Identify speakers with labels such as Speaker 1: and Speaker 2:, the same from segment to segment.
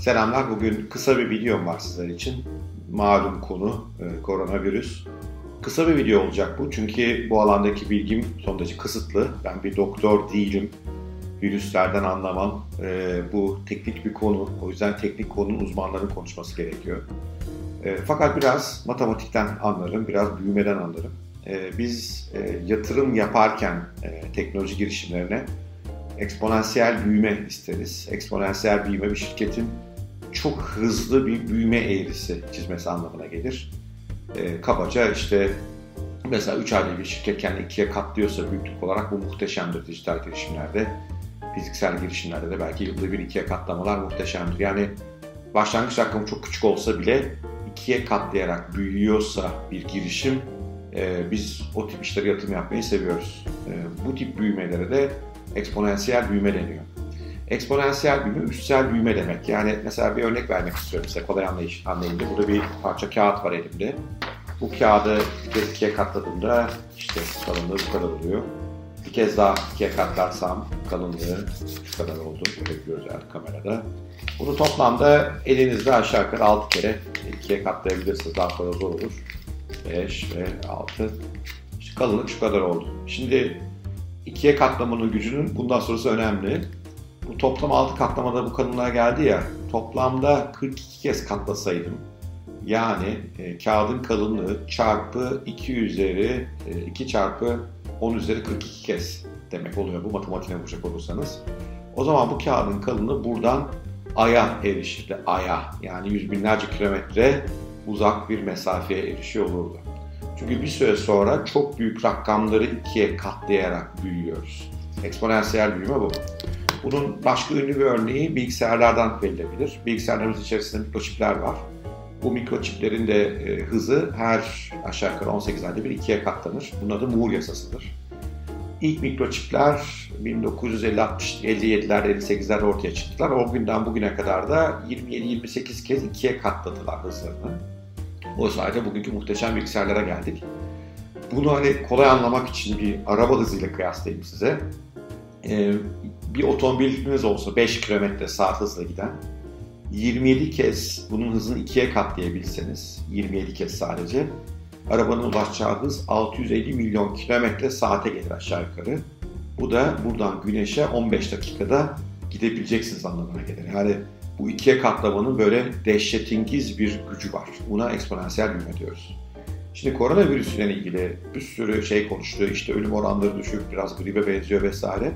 Speaker 1: Selamlar. Bugün kısa bir videom var sizler için. Malum konu e, koronavirüs. Kısa bir video olacak bu çünkü bu alandaki bilgim son derece kısıtlı. Ben bir doktor değilim. Virüslerden anlamam. E, bu teknik bir konu. O yüzden teknik konunun uzmanlarının konuşması gerekiyor. E, fakat biraz matematikten anlarım, biraz büyümeden anlarım. E, biz e, yatırım yaparken e, teknoloji girişimlerine eksponansiyel büyüme isteriz. Eksponansiyel büyüme bir şirketin çok hızlı bir büyüme eğrisi çizmesi anlamına gelir. E, kabaca işte mesela 3 ayda bir şirket kendi ikiye katlıyorsa büyüklük olarak bu muhteşemdir dijital girişimlerde. Fiziksel girişimlerde de belki yılda bir ikiye katlamalar muhteşemdir. Yani başlangıç rakamı çok küçük olsa bile ikiye katlayarak büyüyorsa bir girişim e, biz o tip işleri yatırım yapmayı seviyoruz. E, bu tip büyümelere de eksponansiyel büyüme deniyor. Eksponansiyel büyüme, üstsel büyüme demek. Yani mesela bir örnek vermek istiyorum size kolay anlayış, anlayın diye. Burada bir parça kağıt var elimde. Bu kağıdı bir kez ikiye katladığımda işte kalınlığı bu kadar oluyor. Bir kez daha ikiye katlarsam kalınlığı şu kadar oldu. Görebiliyoruz yani kamerada. Bunu toplamda elinizde aşağı yukarı 6 kere ikiye katlayabilirsiniz. Daha sonra zor olur. 5 ve 6. İşte kalınlık şu kadar oldu. Şimdi ikiye katlamanın gücünün bundan sonrası önemli. Bu toplam 6 katlamada bu kalınlığa geldi ya, toplamda 42 kez katlasaydım, yani e, kağıdın kalınlığı çarpı 2 üzeri e, 2 çarpı 10 üzeri 42 kez demek oluyor bu matematiğine vuracak olursanız. O zaman bu kağıdın kalınlığı buradan Ay'a erişirdi. Ay'a yani yüz binlerce kilometre uzak bir mesafeye erişiyor olurdu. Çünkü bir süre sonra çok büyük rakamları ikiye katlayarak büyüyoruz. Eksponansiyel büyüme bu. Bunun başka ünlü bir örneği bilgisayarlardan verilebilir. Bilgisayarlarımız içerisinde mikroçipler var. Bu mikroçiplerin de e, hızı her aşağı yukarı 18 ayda bir ikiye katlanır. Bunun adı Moore yasasıdır. İlk mikroçipler 1957'lerde 58'lerde ortaya çıktılar. O günden bugüne kadar da 27-28 kez ikiye katladılar hızlarını. O sayede bugünkü muhteşem bilgisayarlara geldik. Bunu hani kolay anlamak için bir araba hızıyla kıyaslayayım size. Ee, bir otomobiliniz olsa 5 km saat hızla giden 27 kez bunun hızını ikiye katlayabilseniz 27 kez sadece arabanın ulaşacağı hız 650 milyon kilometre saate gelir aşağı yukarı. Bu da buradan güneşe 15 dakikada gidebileceksiniz anlamına gelir. Yani bu ikiye katlamanın böyle dehşetingiz bir gücü var. Buna eksponansiyel büyüme diyoruz. Şimdi koronavirüs ile ilgili bir sürü şey konuştu. İşte ölüm oranları düşük, biraz gribe benziyor vesaire.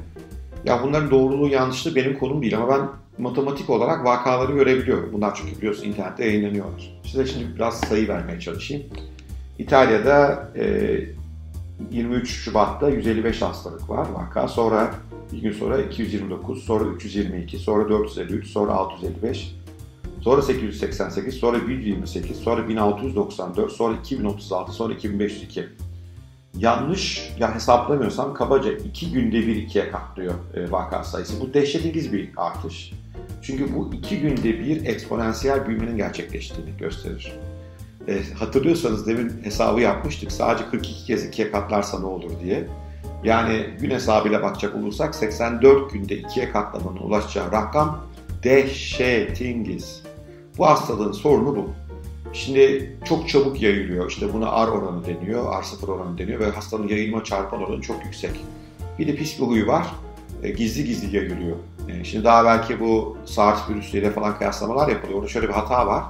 Speaker 1: Ya bunların doğruluğu yanlışlığı benim konum değil ama ben matematik olarak vakaları görebiliyorum. Bunlar çünkü biliyorsun internette yayınlanıyorlar. Size şimdi biraz sayı vermeye çalışayım. İtalya'da e, 23 Şubat'ta 155 hastalık var vaka. Sonra bir gün sonra 229, sonra 322, sonra 453, sonra 655, sonra 888, sonra 128, sonra 1694, sonra 2036, sonra 2502. Yanlış ya hesaplamıyorsam kabaca 2 günde bir ikiye katlıyor e, vaka sayısı. Bu dehşetingiz bir artış. Çünkü bu 2 günde bir eksponansiyel büyümenin gerçekleştiğini gösterir. E, hatırlıyorsanız demin hesabı yapmıştık. Sadece 42 kez ikiye katlarsa ne olur diye. Yani gün hesabıyla bakacak olursak 84 günde ikiye katlamanın ulaşacağı rakam dehşetingiz. Bu hastalığın sorunu bu. Şimdi çok çabuk yayılıyor. İşte buna R oranı deniyor, R0 oranı deniyor ve hastanın yayılma çarpan oranı çok yüksek. Bir de pis bir huyu var. E, gizli gizli yayılıyor. E, şimdi daha belki bu SARS virüsüyle falan kıyaslamalar yapılıyor. Orada şöyle bir hata var.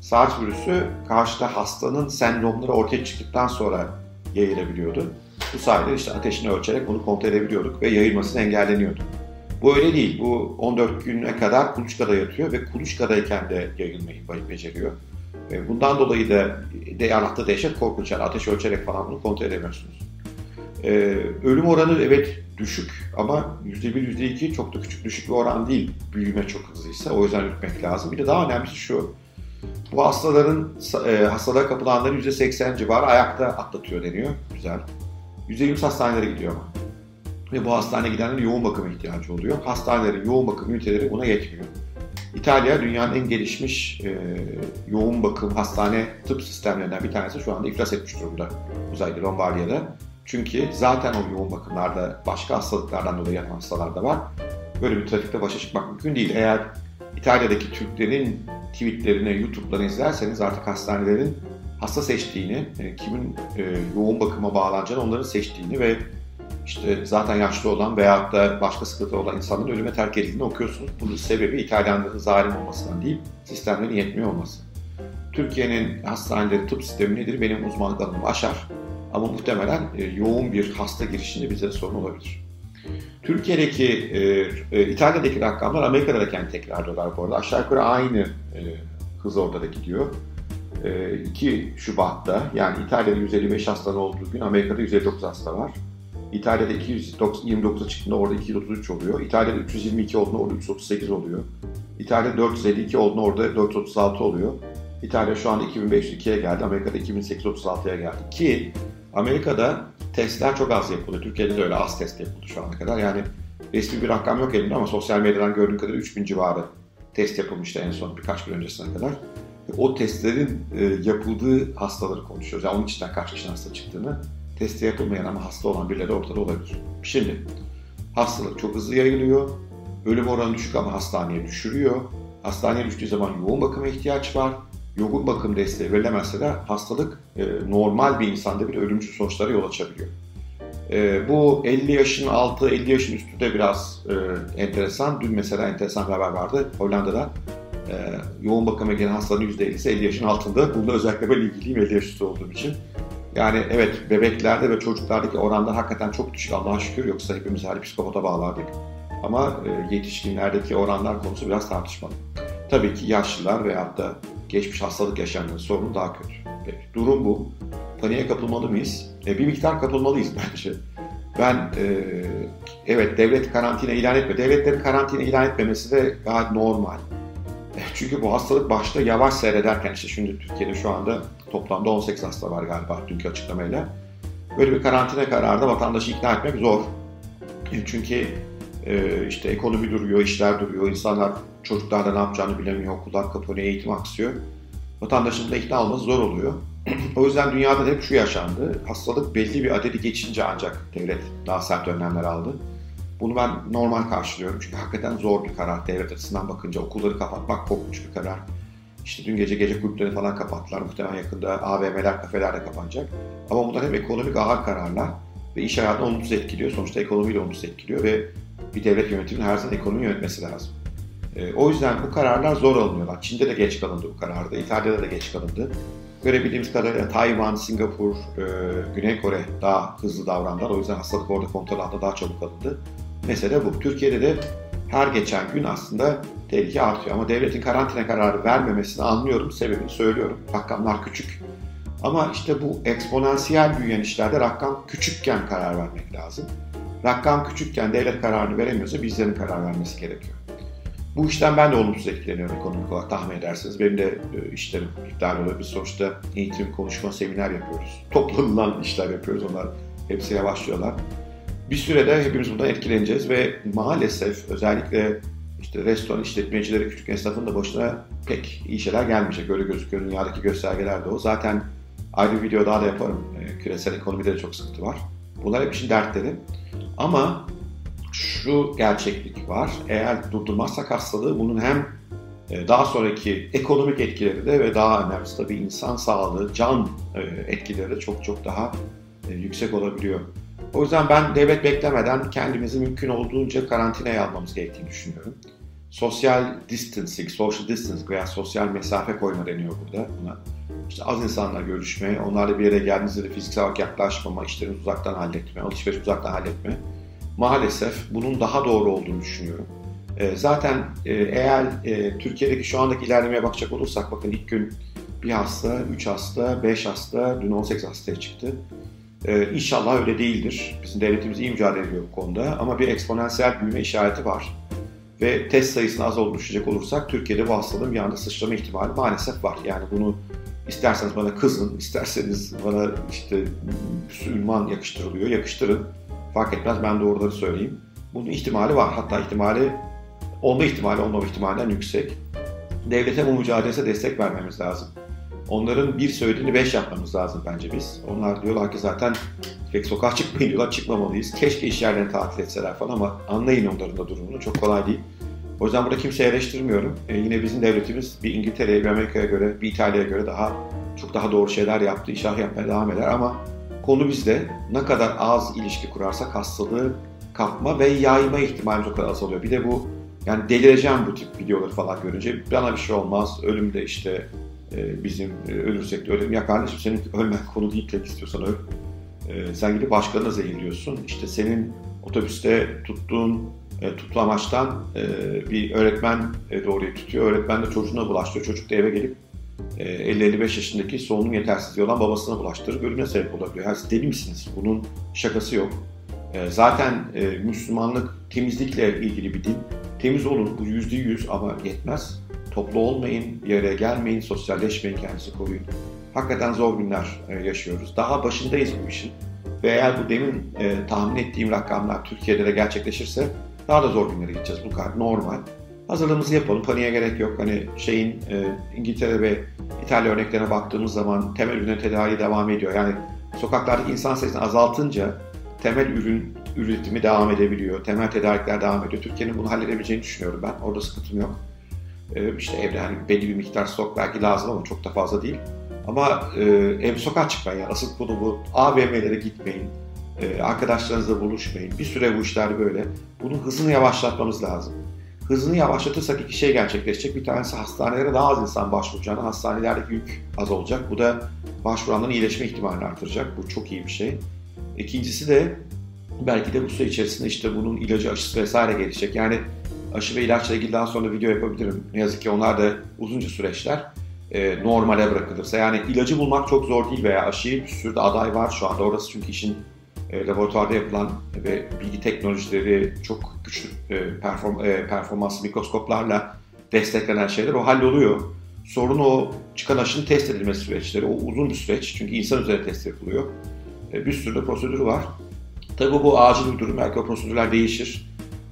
Speaker 1: SARS virüsü karşıda hastanın sendromları ortaya çıktıktan sonra yayılabiliyordu. Bu sayede işte ateşini ölçerek bunu kontrol edebiliyorduk ve yayılmasını engelleniyordu. Bu öyle değil. Bu 14 güne kadar kuluçkada yatıyor ve kuluçkadayken de yayılmayı beceriyor. Bundan dolayı da de yarattığı dehşet korkunç. Yani ateş ölçerek falan bunu kontrol edemiyorsunuz. Ee, ölüm oranı evet düşük ama %1, %2 çok da küçük düşük bir oran değil. Büyüme çok hızlıysa o yüzden ürkmek lazım. Bir de daha önemlisi şu. Bu hastaların, e, hastalığa kapılanların %80 civarı ayakta atlatıyor deniyor. Güzel. %20 hastanelere gidiyor ama. Ve bu hastaneye gidenlerin yoğun bakım ihtiyacı oluyor. Hastanelerin yoğun bakım üniteleri buna yetmiyor. İtalya dünyanın en gelişmiş e, yoğun bakım hastane tıp sistemlerinden bir tanesi şu anda iflas etmiş durumda uzayda Lombardiya'da. Çünkü zaten o yoğun bakımlarda başka hastalıklardan dolayı yatan hastalar da var. Böyle bir trafikte başa çıkmak mümkün değil. Eğer İtalya'daki Türklerin tweetlerini, YouTube'dan izlerseniz artık hastanelerin hasta seçtiğini, e, kimin e, yoğun bakıma bağlanacağını onların seçtiğini ve işte zaten yaşlı olan veyahut da başka sıkıntı olan insanların ölüme terk edildiğini okuyorsunuz. Bunun sebebi İtalyanların zalim olmasından değil, sistemlerin yetmiyor olması. Türkiye'nin hastaneleri, tıp sistemi nedir benim uzmanlık alanımı aşar. Ama muhtemelen e, yoğun bir hasta girişinde bize sorun olabilir. Türkiye'deki, e, e, İtalya'daki rakamlar Amerika'da da kendi tekrarlıyorlar bu arada. Aşağı yukarı aynı e, hız orada da gidiyor. E, 2 Şubat'ta yani İtalya'da 155 hastanın olduğu gün Amerika'da 159 hasta var. İtalya'da 229'a çıktığında orada 233 oluyor. İtalya'da 322 olduğunda orada 338 oluyor. İtalya'da 452 olduğunda orada 436 oluyor. İtalya şu anda 2502'ye geldi. Amerika'da 2836'ya geldi. Ki Amerika'da testler çok az yapıldı. Türkiye'de de öyle az test yapıldı şu ana kadar. Yani resmi bir rakam yok elimde ama sosyal medyadan gördüğüm kadar 3000 civarı test yapılmıştı en son birkaç gün öncesine kadar. O testlerin e, yapıldığı hastaları konuşuyoruz. Yani onun içinden kaç kişi hasta çıktığını testi yapılmayan ama hasta olan birileri ortada olabilir. Şimdi hastalık çok hızlı yayılıyor. Ölüm oranı düşük ama hastaneye düşürüyor. Hastaneye düştüğü zaman yoğun bakıma ihtiyaç var. Yoğun bakım desteği verilemezse de hastalık e, normal bir insanda bir ölümcül sonuçlara yol açabiliyor. E, bu 50 yaşın altı, 50 yaşın üstü de biraz e, enteresan. Dün mesela enteresan bir haber vardı. Hollanda'da e, yoğun bakıma gelen hastaların %50'si 50 yaşın altında. Bunda özellikle ben ilgiliyim 50 yaş üstü olduğum için. Yani evet bebeklerde ve çocuklardaki oranlar hakikaten çok düşük Allah'a şükür yoksa hepimiz her psikopata bağlardık. Ama e, yetişkinlerdeki oranlar konusu biraz tartışmalı. Tabii ki yaşlılar veyahut da geçmiş hastalık yaşayanların sorunu daha kötü. Peki, durum bu. Paniğe kapılmalı mıyız? E, bir miktar kapılmalıyız bence. Ben e, evet devlet karantina ilan etme. Devletlerin karantina ilan etmemesi de gayet normal. Çünkü bu hastalık başta yavaş seyrederken işte şimdi Türkiye'de şu anda toplamda 18 hasta var galiba dünkü açıklamayla. Böyle bir karantina kararında vatandaşı ikna etmek zor. Çünkü e, işte ekonomi duruyor, işler duruyor, insanlar çocuklar ne yapacağını bilemiyor, okullar kapanıyor, eğitim aksıyor. Vatandaşın da ikna olması zor oluyor. o yüzden dünyada hep şu yaşandı. Hastalık belli bir adedi geçince ancak devlet daha sert önlemler aldı. Bunu ben normal karşılıyorum çünkü hakikaten zor bir karar devlet açısından bakınca. Okulları kapatmak korkunç bir karar. İşte dün gece gece kulüpleri falan kapattılar. Muhtemelen yakında AVM'ler, kafeler de kapanacak. Ama bunlar hep ekonomik ağır kararlar ve iş hayatını olumsuz etkiliyor. Sonuçta ekonomiyi de olumsuz etkiliyor ve bir devlet yönetiminin her zaman ekonomi yönetmesi lazım. E, o yüzden bu kararlar zor alınıyorlar. Çin'de de geç kalındı bu kararda, İtalya'da da geç kalındı. Görebildiğimiz kadarıyla Tayvan, Singapur, e, Güney Kore daha hızlı davrandılar. O yüzden hastalık orada kontrol altında daha çabuk alındı. Mesele bu. Türkiye'de de her geçen gün aslında tehlike artıyor. Ama devletin karantina kararı vermemesini anlıyorum, sebebini söylüyorum. Rakamlar küçük. Ama işte bu eksponansiyel büyüyen işlerde rakam küçükken karar vermek lazım. Rakam küçükken devlet kararını veremiyorsa bizlerin karar vermesi gerekiyor. Bu işten ben de olumsuz etkileniyorum ekonomik olarak tahmin edersiniz. Benim de e, işlerim iptal oluyor. Biz sonuçta eğitim, konuşma, seminer yapıyoruz. Toplanılan işler yapıyoruz. Onlar hepsi yavaşlıyorlar. Bir sürede hepimiz bundan etkileneceğiz ve maalesef özellikle işte restoran işletmecileri, küçük esnafın da başına pek iyi şeyler gelmeyecek. Öyle gözüküyor. Dünyadaki göstergeler de o. Zaten ayrı bir video daha da yaparım. E, küresel ekonomide de çok sıkıntı var. Bunlar hep işin dertleri. Ama şu gerçeklik var. Eğer durdurmazsak hastalığı bunun hem e, daha sonraki ekonomik etkileri de ve daha önemlisi tabii insan sağlığı, can e, etkileri de çok çok daha e, yüksek olabiliyor. O yüzden ben devlet beklemeden kendimizi mümkün olduğunca karantinaya almamız gerektiğini düşünüyorum. Sosyal distancing, social distancing veya sosyal mesafe koyma deniyor burada buna. İşte az insanla görüşme, onlarla bir yere geldiğinizde de fiziksel olarak yaklaşmama, işlerinizi uzaktan halletme, alışveriş uzaktan halletme maalesef bunun daha doğru olduğunu düşünüyorum. E, zaten e, eğer e, Türkiye'deki şu andaki ilerlemeye bakacak olursak bakın ilk gün bir hasta, üç hasta, beş hasta, dün 18 hastaya çıktı. Ee, inşallah öyle değildir. Bizim devletimiz iyi mücadele ediyor bu konuda ama bir eksponansiyel büyüme işareti var. Ve test sayısını az olduğunu düşünecek olursak Türkiye'de bu hastalığın bir anda sıçrama ihtimali maalesef var. Yani bunu isterseniz bana kızın, isterseniz bana işte Süleyman yakıştırılıyor, yakıştırın. Fark etmez ben doğruları söyleyeyim. Bunun ihtimali var. Hatta ihtimali olma ihtimali olmama ihtimalinden yüksek. Devlete bu mücadelesine destek vermemiz lazım. Onların bir söylediğini beş yapmamız lazım bence biz. Onlar diyorlar ki zaten pek sokağa çıkmayın diyorlar çıkmamalıyız. Keşke iş yerlerini tatil etseler falan ama anlayın onların da durumunu çok kolay değil. O yüzden burada kimseyi eleştirmiyorum. E, yine bizim devletimiz bir İngiltere'ye, bir Amerika'ya göre, bir İtalya'ya göre daha çok daha doğru şeyler yaptı, işah yapmaya devam eder ama konu bizde. Ne kadar az ilişki kurarsak hastalığı kapma ve yayma ihtimalimiz o kadar azalıyor. Bir de bu yani delireceğim bu tip videoları falan görünce. Bana bir şey olmaz, ölüm de işte bizim e, ölürsek de ölelim. Ya kardeşim senin ölmen konu değil tek istiyorsan öl. E, sen gidip başkalarına zehirliyorsun. İşte senin otobüste tuttuğun e, tutlamaçtan e, bir öğretmen e, doğruyu tutuyor. Öğretmen de çocuğuna bulaştırıyor. Çocuk da eve gelip e, 50-55 yaşındaki solunum yetersizliği olan babasına bulaştırıp ölümüne sebep olabiliyor. Yani deli misiniz? Bunun şakası yok. Zaten Müslümanlık temizlikle ilgili bir din. Temiz olun, bu yüzde yüz ama yetmez. Toplu olmayın, bir araya gelmeyin, sosyalleşmeyin, kendinizi koruyun. Hakikaten zor günler e, yaşıyoruz. Daha başındayız bu işin. Ve eğer bu demin e, tahmin ettiğim rakamlar Türkiye'de de gerçekleşirse daha da zor günlere gideceğiz. Bu kadar normal. Hazırlığımızı yapalım. Paniğe gerek yok. Hani şeyin e, İngiltere ve İtalya örneklerine baktığımız zaman temel ürün tedavi devam ediyor. Yani sokaklardaki insan sayısını azaltınca temel ürün üretimi devam edebiliyor. Temel tedarikler devam ediyor. Türkiye'nin bunu halledebileceğini düşünüyorum ben. Orada sıkıntım yok. E, işte evde hani belli bir miktar stok belki lazım ama çok da fazla değil. Ama e, ev sokağa çıkmayın. Yani asıl konu bu. AVM'lere gitmeyin. E, arkadaşlarınızla buluşmayın. Bir süre bu işler böyle. Bunun hızını yavaşlatmamız lazım. Hızını yavaşlatırsak iki şey gerçekleşecek. Bir tanesi hastanelere daha az insan başvuracağını, hastanelerdeki yük az olacak. Bu da başvuranların iyileşme ihtimalini artıracak. Bu çok iyi bir şey. İkincisi de belki de bu süre içerisinde işte bunun ilacı, aşısı vesaire gelecek. Yani aşı ve ilaçla ilgili daha sonra video yapabilirim. Ne yazık ki onlar da uzunca süreçler e, normale bırakılırsa. Yani ilacı bulmak çok zor değil veya aşıyı bir sürü de aday var şu anda. Orası çünkü işin e, laboratuvarda yapılan ve bilgi teknolojileri çok güçlü e, perform, e, performanslı mikroskoplarla desteklenen şeyler o halloluyor. Sorun o çıkan aşının test edilmesi süreçleri. O uzun bir süreç çünkü insan üzerinde test yapılıyor. E, bir sürü de prosedür var. Tabii bu acil bir durum. Belki o prosedürler değişir.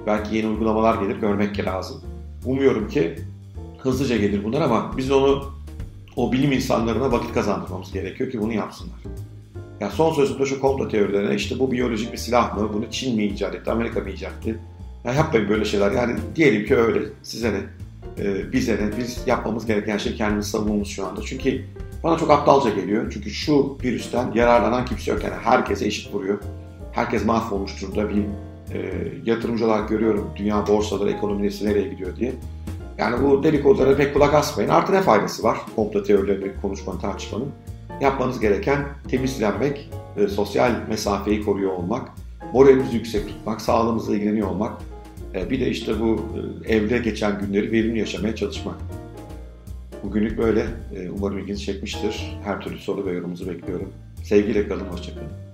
Speaker 1: Belki yeni uygulamalar gelir. Görmek lazım. Umuyorum ki hızlıca gelir bunlar ama biz onu o bilim insanlarına vakit kazandırmamız gerekiyor ki bunu yapsınlar. Ya son sözümde şu komplo teorilerine işte bu biyolojik bir silah mı, bunu Çin mi icat etti, Amerika mı icat etti? Ya yapmayın böyle şeyler. Yani diyelim ki öyle, size ne, e, bize ne, biz yapmamız gereken şey kendimizi savunmamız şu anda. Çünkü bana çok aptalca geliyor. Çünkü şu virüsten yararlanan kimse yok. Yani herkese eşit vuruyor. Herkes mahvolmuş durumda. Bir e, yatırımcı olarak görüyorum dünya borsaları, ekonomisi nereye gidiyor diye. Yani bu dedikodulara pek kulak asmayın. Artı ne faydası var komplo teorilerini konuşmanın, tartışmanın? Yapmanız gereken temizlenmek, e, sosyal mesafeyi koruyor olmak, moralimizi yüksek tutmak, sağlığımızla ilgileniyor olmak. E, bir de işte bu e, evde geçen günleri verimli yaşamaya çalışmak. Bugünlük böyle. E, umarım ilginizi çekmiştir. Her türlü soru ve yorumunuzu bekliyorum. Sevgiyle kalın, hoşçakalın.